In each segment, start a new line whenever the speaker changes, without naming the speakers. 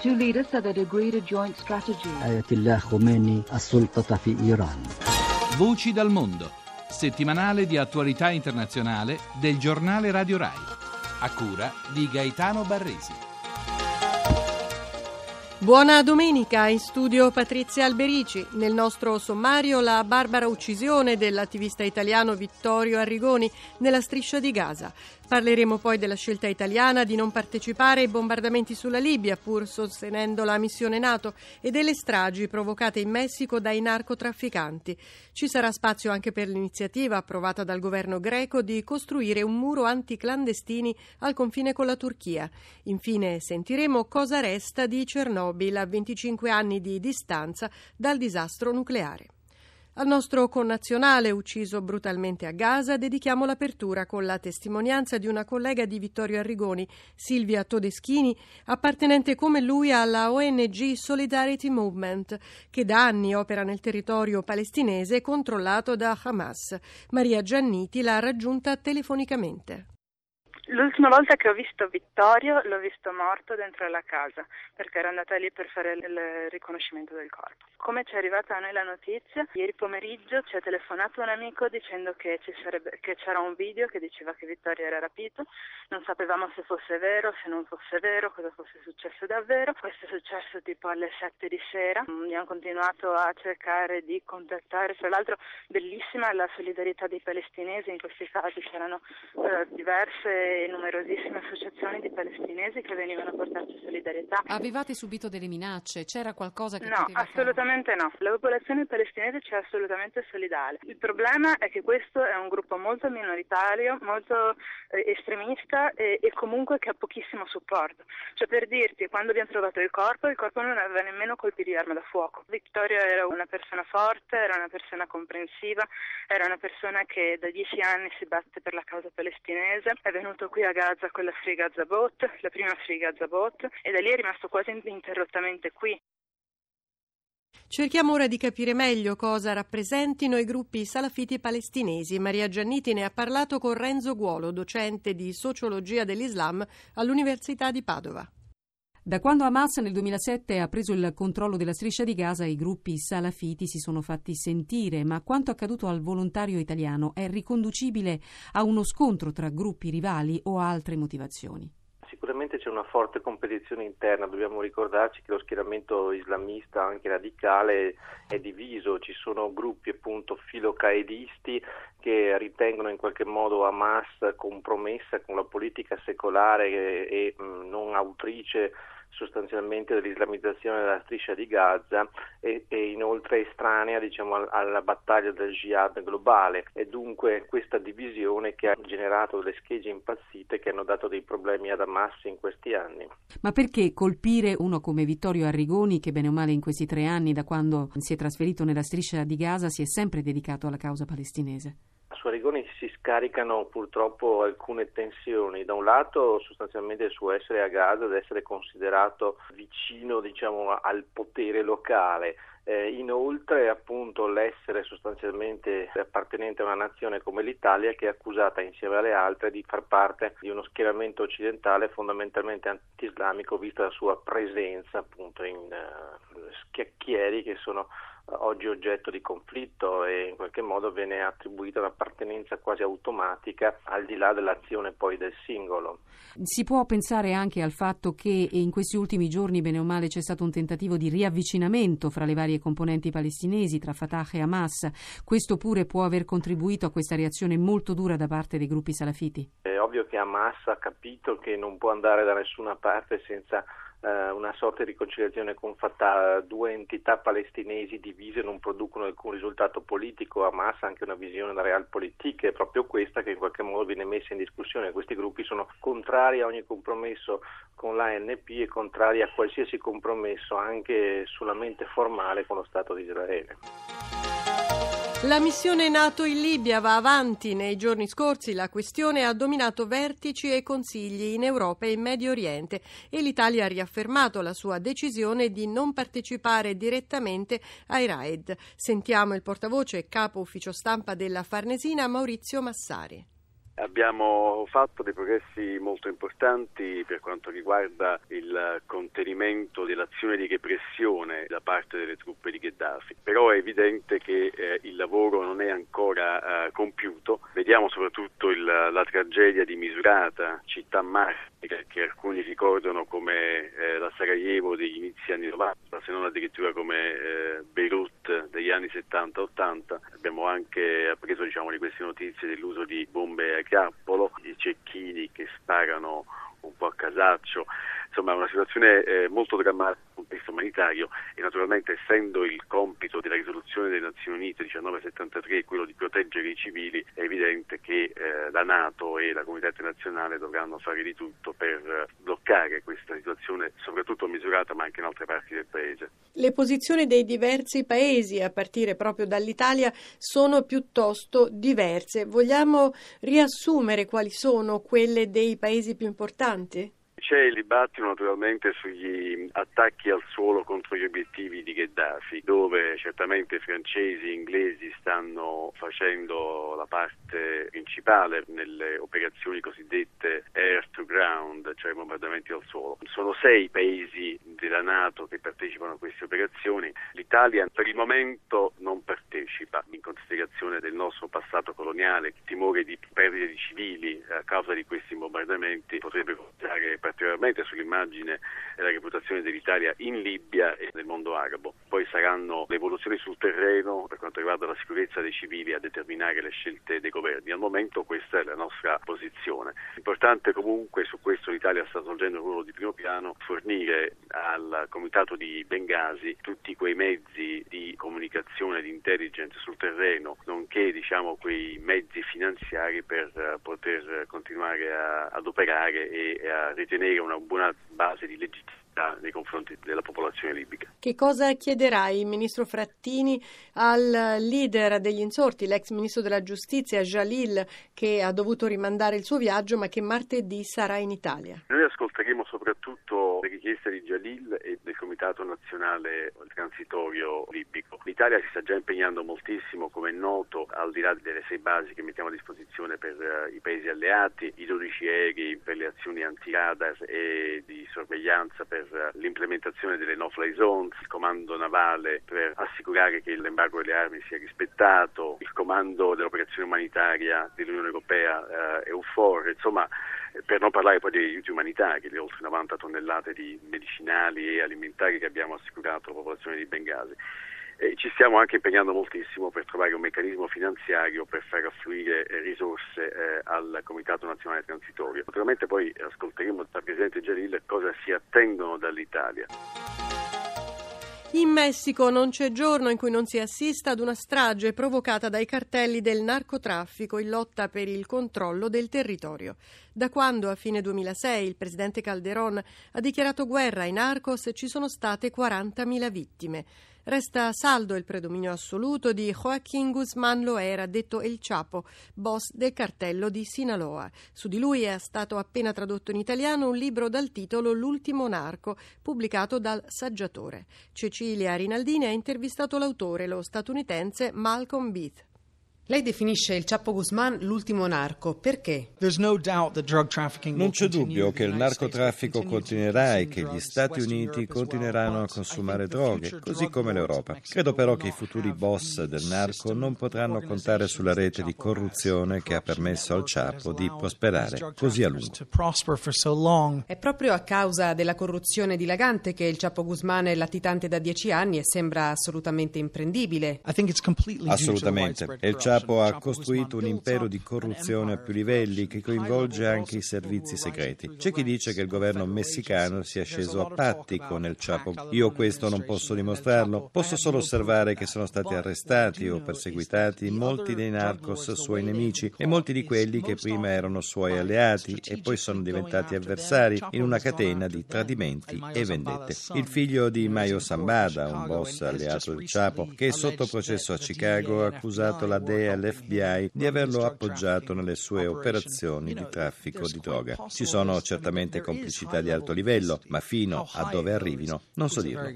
two leaders said they'd agreed a joint strategy.
Ayatollah Khomeini as-sultata fi Iran.
Voci dal mondo, settimanale di attualità internazionale del giornale Radio Rai, a cura di Gaetano Barresi.
Buona domenica, in studio Patrizia Alberici. Nel nostro sommario la barbara uccisione dell'attivista italiano Vittorio Arrigoni nella striscia di Gaza. Parleremo poi della scelta italiana di non partecipare ai bombardamenti sulla Libia, pur sostenendo la missione NATO, e delle stragi provocate in Messico dai narcotrafficanti. Ci sarà spazio anche per l'iniziativa approvata dal governo greco di costruire un muro anticlandestini al confine con la Turchia. Infine sentiremo cosa resta di Chernobyl a 25 anni di distanza dal disastro nucleare. Al nostro connazionale ucciso brutalmente a Gaza dedichiamo l'apertura con la testimonianza di una collega di Vittorio Arrigoni, Silvia Todeschini, appartenente come lui alla ONG Solidarity Movement, che da anni opera nel territorio palestinese controllato da Hamas. Maria Gianniti l'ha raggiunta telefonicamente.
L'ultima volta che ho visto Vittorio l'ho visto morto dentro la casa perché ero andata lì per fare il riconoscimento del corpo. Come ci è arrivata a noi la notizia, ieri pomeriggio ci ha telefonato un amico dicendo che, sarebbe, che c'era un video che diceva che Vittorio era rapito, non sapevamo se fosse vero, se non fosse vero, cosa fosse successo davvero. Questo è successo tipo alle 7 di sera, abbiamo continuato a cercare di contattare, tra l'altro bellissima la solidarietà dei palestinesi in questi casi, c'erano eh, diverse numerosissime associazioni di palestinesi che venivano a portarci solidarietà.
Avevate subito delle minacce? C'era qualcosa che
no, assolutamente no. La popolazione palestinese c'è assolutamente solidale. Il problema è che questo è un gruppo molto minoritario, molto eh, estremista e, e, comunque che ha pochissimo supporto. Cioè per dirti, quando abbiamo trovato il corpo, il corpo non aveva nemmeno colpi di arma da fuoco. Vittorio era una persona forte, era una persona comprensiva, era una persona che da dieci anni si batte per la causa palestinese, è venuto qui a Gaza con la Free Gaza Boat, la prima Free Gaza Boat, e da lì è rimasto quasi ininterrottamente qui.
Cerchiamo ora di capire meglio cosa rappresentino i gruppi salafiti palestinesi. Maria Gianniti ne ha parlato con Renzo Guolo, docente di sociologia dell'Islam all'Università di Padova.
Da quando Hamas nel 2007 ha preso il controllo della striscia di Gaza, i gruppi salafiti si sono fatti sentire, ma quanto accaduto al volontario italiano è riconducibile a uno scontro tra gruppi rivali o a altre motivazioni?
Sicuramente c'è una forte competizione interna, dobbiamo ricordarci che lo schieramento islamista, anche radicale, è diviso, ci sono gruppi appunto filocaedisti che ritengono in qualche modo Hamas compromessa con la politica secolare e, e non autrice sostanzialmente dell'islamizzazione della striscia di Gaza e, e inoltre estranea diciamo, alla battaglia del jihad globale e dunque questa divisione che ha generato delle schegge impazzite che hanno dato dei problemi ad Hamas in questi anni.
Ma perché colpire uno come Vittorio Arrigoni che bene o male in questi tre anni da quando si è trasferito nella striscia di Gaza si è sempre dedicato alla causa palestinese?
su Arrigoni scaricano purtroppo alcune tensioni, da un lato sostanzialmente su essere a Gaza ed essere considerato vicino diciamo, al potere locale, eh, inoltre appunto l'essere sostanzialmente appartenente a una nazione come l'Italia che è accusata insieme alle altre di far parte di uno schieramento occidentale fondamentalmente anti-islamico vista la sua presenza appunto in uh, schiacchieri che sono oggi oggetto di conflitto e in qualche modo viene attribuita un'appartenenza quasi automatica al di là dell'azione poi del singolo.
Si può pensare anche al fatto che in questi ultimi giorni, bene o male, c'è stato un tentativo di riavvicinamento fra le varie componenti palestinesi, tra Fatah e Hamas. Questo pure può aver contribuito a questa reazione molto dura da parte dei gruppi salafiti?
È ovvio che Hamas ha capito che non può andare da nessuna parte senza eh, una sorta di riconciliazione con Fatah, due entità palestinesi divise non producono alcun risultato politico, Hamas ha anche una visione da realpolitik, è proprio questa che in qualche modo viene messa in discussione, questi gruppi sono contrari a ogni compromesso con l'ANP e contrari a qualsiasi compromesso anche solamente formale con lo Stato di Israele.
La missione NATO in Libia va avanti. Nei giorni scorsi la questione ha dominato vertici e consigli in Europa e in Medio Oriente e l'Italia ha riaffermato la sua decisione di non partecipare direttamente ai raid. Sentiamo il portavoce e capo ufficio stampa della Farnesina Maurizio Massari.
Abbiamo fatto dei progressi molto importanti per quanto riguarda il contenimento dell'azione di repressione da parte delle truppe di Gheddafi, però è evidente che eh, il lavoro non è ancora eh, compiuto. Vediamo soprattutto il, la tragedia di Misurata, città martica che alcuni ricordano come eh, la Sarajevo degli inizi anni 90, se non addirittura come eh, Beirut degli anni 70-80. Abbiamo anche appreso diciamo, di queste notizie dell'uso di bombe a grappolo, di cecchini che sparano un po' a casaccio, insomma è una situazione eh, molto drammatica umanitario e naturalmente essendo il compito della risoluzione delle Nazioni Unite 1973 quello di proteggere i civili è evidente che eh, la Nato e la comunità internazionale dovranno fare di tutto per bloccare questa situazione soprattutto misurata ma anche in altre parti del paese.
Le posizioni dei diversi paesi a partire proprio dall'Italia sono piuttosto diverse. Vogliamo riassumere quali sono quelle dei paesi più importanti?
C'è il dibattito naturalmente sugli attacchi al suolo contro gli obiettivi di Gheddafi, dove certamente francesi e inglesi stanno facendo la parte principale nelle operazioni cosiddette air to ground, cioè bombardamenti al suolo. Sono sei paesi della Nato che partecipano a queste operazioni. L'Italia per il momento non partecipa in considerazione del nostro passato coloniale, il timore di perdite di civili a causa di questi bombardamenti potrebbe causare particolarmente sull'immagine e la reputazione dell'Italia in Libia e nel mondo arabo. Poi saranno le evoluzioni sul terreno per quanto riguarda la sicurezza dei civili a determinare le scelte dei governi. Al momento questa è la nostra posizione. Importante comunque, su questo l'Italia sta svolgendo un ruolo di primo piano, fornire al comitato di Bengasi tutti quei mezzi di comunicazione, di intelligence sul terreno, nonché diciamo, quei mezzi finanziari per poter continuare a, ad operare e a ritenere una buona base di legittimità nei confronti della popolazione libica.
Che cosa chiederai, ministro Frattini, al leader degli insorti, l'ex ministro della giustizia Jalil, che ha dovuto rimandare il suo viaggio ma che martedì sarà in Italia?
Noi ascolteremo soprattutto le richieste di Jalil e del Comitato Nazionale Transitorio Libico. L'Italia si sta già impegnando moltissimo, come è noto, al di là delle sei basi che mettiamo a disposizione per uh, i paesi alleati, i 12 aerei per le azioni anti-radar e di sorveglianza per uh, l'implementazione delle no-fly zones, il comando navale per assicurare che l'embargo delle armi sia rispettato, il comando dell'operazione umanitaria dell'Unione Europea uh, EUFOR, insomma per non parlare poi degli aiuti umanitari, le oltre 90 tonnellate di medicinali e alimentari che abbiamo assicurato alla popolazione di Bengasi. E ci stiamo anche impegnando moltissimo per trovare un meccanismo finanziario per far affluire risorse eh, al Comitato Nazionale Transitorio. Naturalmente poi ascolteremo dal Presidente Jalil cosa si attendono dall'Italia.
In Messico non c'è giorno in cui non si assista ad una strage provocata dai cartelli del narcotraffico in lotta per il controllo del territorio. Da quando a fine 2006 il presidente Calderón ha dichiarato guerra ai narcos ci sono state 40.000 vittime. Resta saldo il predominio assoluto di Joaquín Guzmán Loera, detto El Chapo, boss del cartello di Sinaloa. Su di lui è stato appena tradotto in italiano un libro dal titolo L'ultimo narco, pubblicato dal saggiatore. Cecilia Rinaldini ha intervistato l'autore, lo statunitense Malcolm Beath.
Lei definisce il Chapo Guzman l'ultimo narco. Perché?
Non c'è dubbio che il narcotraffico continuerà e che gli Stati Uniti continueranno a consumare droghe, così come l'Europa. Credo però che i futuri boss del narco non potranno contare sulla rete di corruzione che ha permesso al Chapo di prosperare così a lungo.
È proprio a causa della corruzione dilagante che il Chapo Guzman è latitante da dieci anni e sembra assolutamente imprendibile.
Assolutamente. E il Chapo Chapo ha costruito un impero di corruzione a più livelli che coinvolge anche i servizi segreti. C'è chi dice che il governo messicano sia sceso a patti con il Chapo. Io questo non posso dimostrarlo. Posso solo osservare che sono stati arrestati o perseguitati molti dei narcos suoi nemici e molti di quelli che prima erano suoi alleati e poi sono diventati avversari in una catena di tradimenti e vendette. Il figlio di Mayo Sambada, un boss alleato del Chapo, che è sotto processo a Chicago, ha accusato la DEA e all'FBI di averlo appoggiato nelle sue operazioni di traffico di droga. Ci sono certamente complicità di alto livello, ma fino a dove arrivino non so dirlo.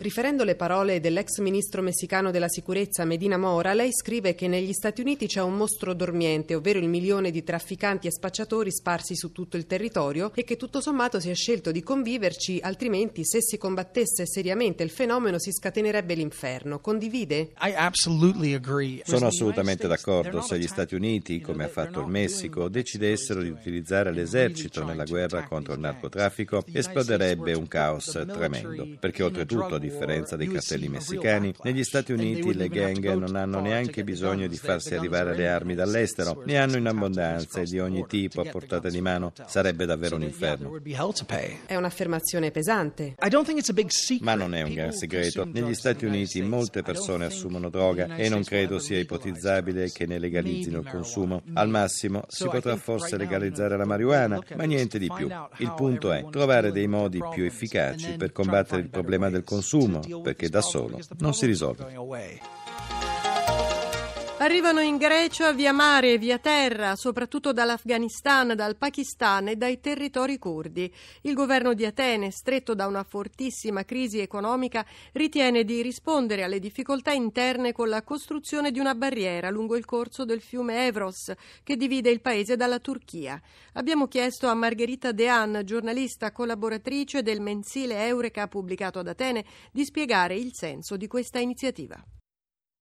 Riferendo le parole dell'ex ministro messicano della sicurezza Medina Mora, lei scrive che negli Stati Uniti c'è un mostro dormiente, ovvero il milione di trafficanti e spacciatori sparsi su tutto il territorio e che tutto sommato si è scelto di conviverci, altrimenti se si combattesse seriamente il fenomeno si scatenerebbe l'inferno. Condivide?
Sono assolutamente d'accordo. Se gli Stati Uniti, come ha fatto il Messico, decidessero di utilizzare l'esercito nella guerra contro il narcotraffico, esploderebbe un caos tremendo. Perché oltretutto, a differenza dei cartelli messicani, negli Stati Uniti le gang non hanno neanche bisogno di farsi arrivare le armi dall'estero, ne hanno in abbondanza e di ogni tipo a portata di mano. Sarebbe davvero un inferno.
È un'affermazione pesante.
Ma non è un gran segreto. Negli Stati Uniti molte persone assumono droga e non credo sia ipotizzabile che ne legalizzino il consumo. Al massimo si potrà forse legalizzare la marijuana, ma niente di più. Il punto è trovare dei modi più efficaci per combattere il problema del consumo, perché da solo non si risolve.
Arrivano in Grecia via mare e via terra, soprattutto dall'Afghanistan, dal Pakistan e dai territori curdi. Il governo di Atene, stretto da una fortissima crisi economica, ritiene di rispondere alle difficoltà interne con la costruzione di una barriera lungo il corso del fiume Evros che divide il paese dalla Turchia. Abbiamo chiesto a Margherita Dean, giornalista collaboratrice del mensile Eureka pubblicato ad Atene, di spiegare il senso di questa iniziativa.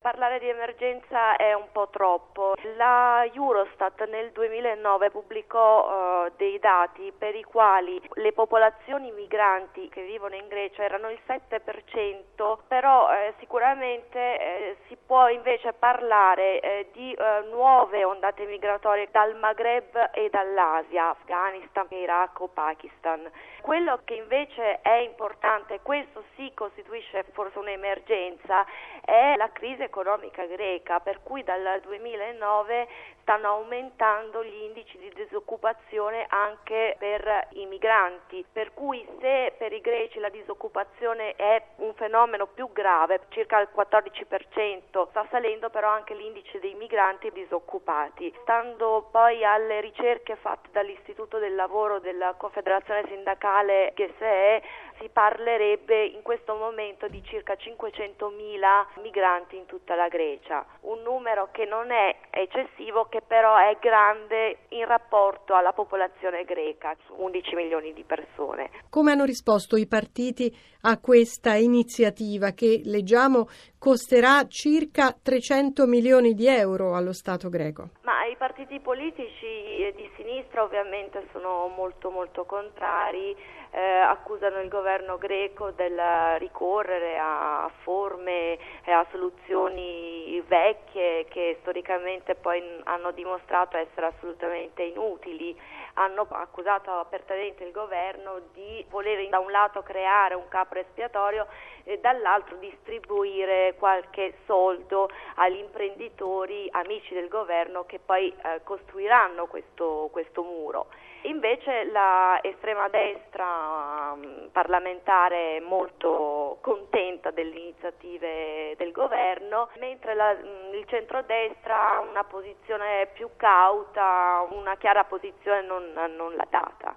Parlare di emergenza è un po' troppo. La Eurostat nel 2009 pubblicò uh, dei dati per i quali le popolazioni migranti che vivono in Grecia erano il 7%, però eh, sicuramente eh, si può invece parlare eh, di eh, nuove ondate migratorie dal Maghreb e dall'Asia, Afghanistan, Iraq o Pakistan. Quello che invece è importante, questo sì costituisce forse un'emergenza, è la crisi economica greca, per cui dal 2009 stanno aumentando gli indici di disoccupazione anche per i migranti, per cui se per i greci la disoccupazione è un fenomeno più grave, circa il 14%, sta salendo però anche l'indice dei migranti disoccupati. Stando poi alle ricerche fatte dall'Istituto del Lavoro della Confederazione Sindacale GSE, si parlerebbe in questo momento di circa 500.000 migranti in tutta la Grecia, un numero che non è eccessivo, che però è grande in rapporto alla popolazione greca, 11 milioni di persone.
Come hanno risposto i partiti a questa iniziativa che leggiamo costerà circa 300 milioni di euro allo Stato greco?
Ma i partiti politici di sinistra ovviamente sono molto molto contrari eh, accusano il governo greco del ricorrere a forme e a soluzioni vecchie che storicamente poi hanno dimostrato essere assolutamente inutili. Hanno accusato apertamente il governo di voler da un lato creare un capro espiatorio e dall'altro distribuire qualche soldo agli imprenditori amici del governo che poi eh, costruiranno questo, questo muro. Invece l'estrema destra um, parlamentare molto contenta delle iniziative del governo, mentre la, mm, il centrodestra ha una posizione più cauta, una chiara posizione non, non l'ha data.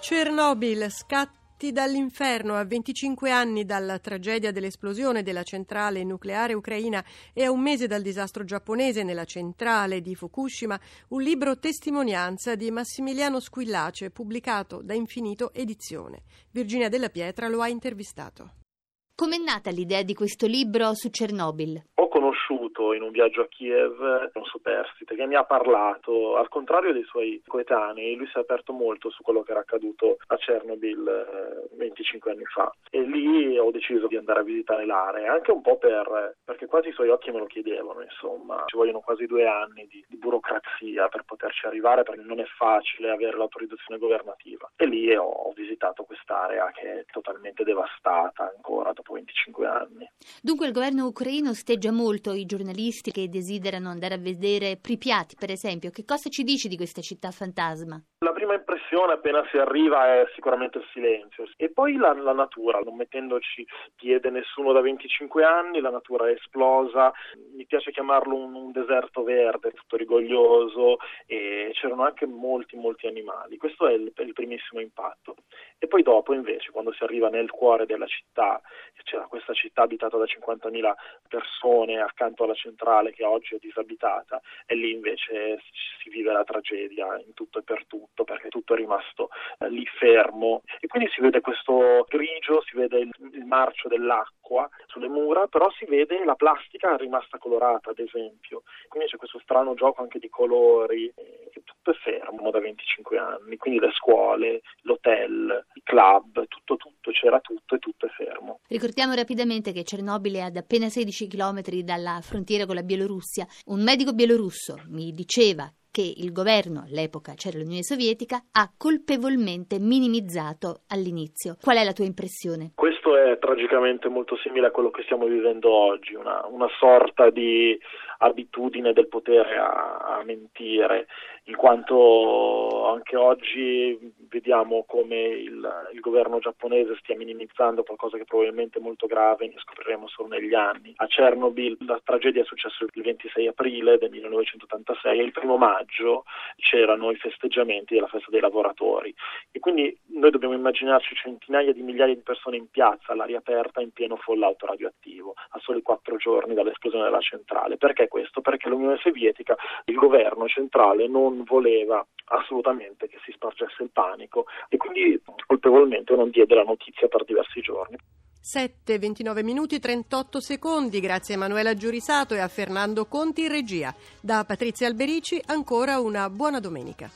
Chernobyl scatta Fatti dall'inferno a 25 anni dalla tragedia dell'esplosione della centrale nucleare ucraina e a un mese dal disastro giapponese nella centrale di Fukushima, un libro testimonianza di Massimiliano Squillace pubblicato da Infinito Edizione. Virginia Della Pietra lo ha intervistato.
Com'è nata l'idea di questo libro su Chernobyl?
Ho conosciuto in un viaggio a Kiev un superstite che mi ha parlato, al contrario dei suoi coetanei, lui si è aperto molto su quello che era accaduto a Chernobyl eh, 25 anni fa. E lì ho deciso di andare a visitare l'area, anche un po' per, perché quasi i suoi occhi me lo chiedevano, insomma, ci vogliono quasi due anni di, di burocrazia per poterci arrivare perché non è facile avere l'autorizzazione governativa. E lì ho visitato quest'area che è totalmente devastata ancora dopo 25 anni.
Dunque il governo ucraino steggia molto i giornalisti che desiderano andare a vedere Pripyat, per esempio. Che cosa ci dici di questa città fantasma?
La prima impressione appena si arriva è sicuramente il silenzio e poi la, la natura, non mettendoci piede nessuno da 25 anni, la natura è esplosa, mi piace chiamarlo un, un deserto verde, tutto rigoglioso e c'erano anche molti molti animali, questo è il, il primissimo impatto. E poi dopo invece quando si arriva nel cuore della città, c'era questa città abitata da 50.000 persone accanto alla centrale che oggi è disabitata e lì invece si vive la tragedia in tutto e per tutto perché tutto è rimasto eh, lì fermo e quindi si vede questo grigio, si vede il, il marcio dell'acqua sulle mura, però si vede la plastica rimasta colorata ad esempio, quindi c'è questo strano gioco anche di colori, eh, tutto è fermo da 25 anni, quindi le scuole, l'hotel, i club, tutto tutto, c'era tutto e tutto è fermo.
Ricordiamo rapidamente che Cernobile è ad appena 16 km dalla frontiera con la Bielorussia. Un medico bielorusso mi diceva che il governo, all'epoca c'era l'Unione Sovietica, ha colpevolmente minimizzato all'inizio. Qual è la tua impressione?
Questo è tragicamente molto simile a quello che stiamo vivendo oggi, una, una sorta di abitudine del potere a, a mentire, in quanto anche oggi vediamo come il, il, governo giapponese stia minimizzando qualcosa che probabilmente è molto grave, ne scopriremo solo negli anni. A Chernobyl la tragedia è successa il 26 aprile del 1986 e il primo maggio c'erano i festeggiamenti della festa dei lavoratori e quindi noi dobbiamo immaginarci centinaia di migliaia di persone in piazza all'aria aperta in pieno fallout radioattivo a soli quattro giorni dall'esplosione della centrale. Perché questo? Perché l'Unione Sovietica, il governo centrale non voleva assolutamente che si spargesse il panico e quindi colpevolmente non diede la notizia per diversi giorni.
7, 29 minuti 38 secondi, grazie a Emanuela Giurisato e a Fernando Conti in regia. Da Patrizia Alberici ancora una buona domenica.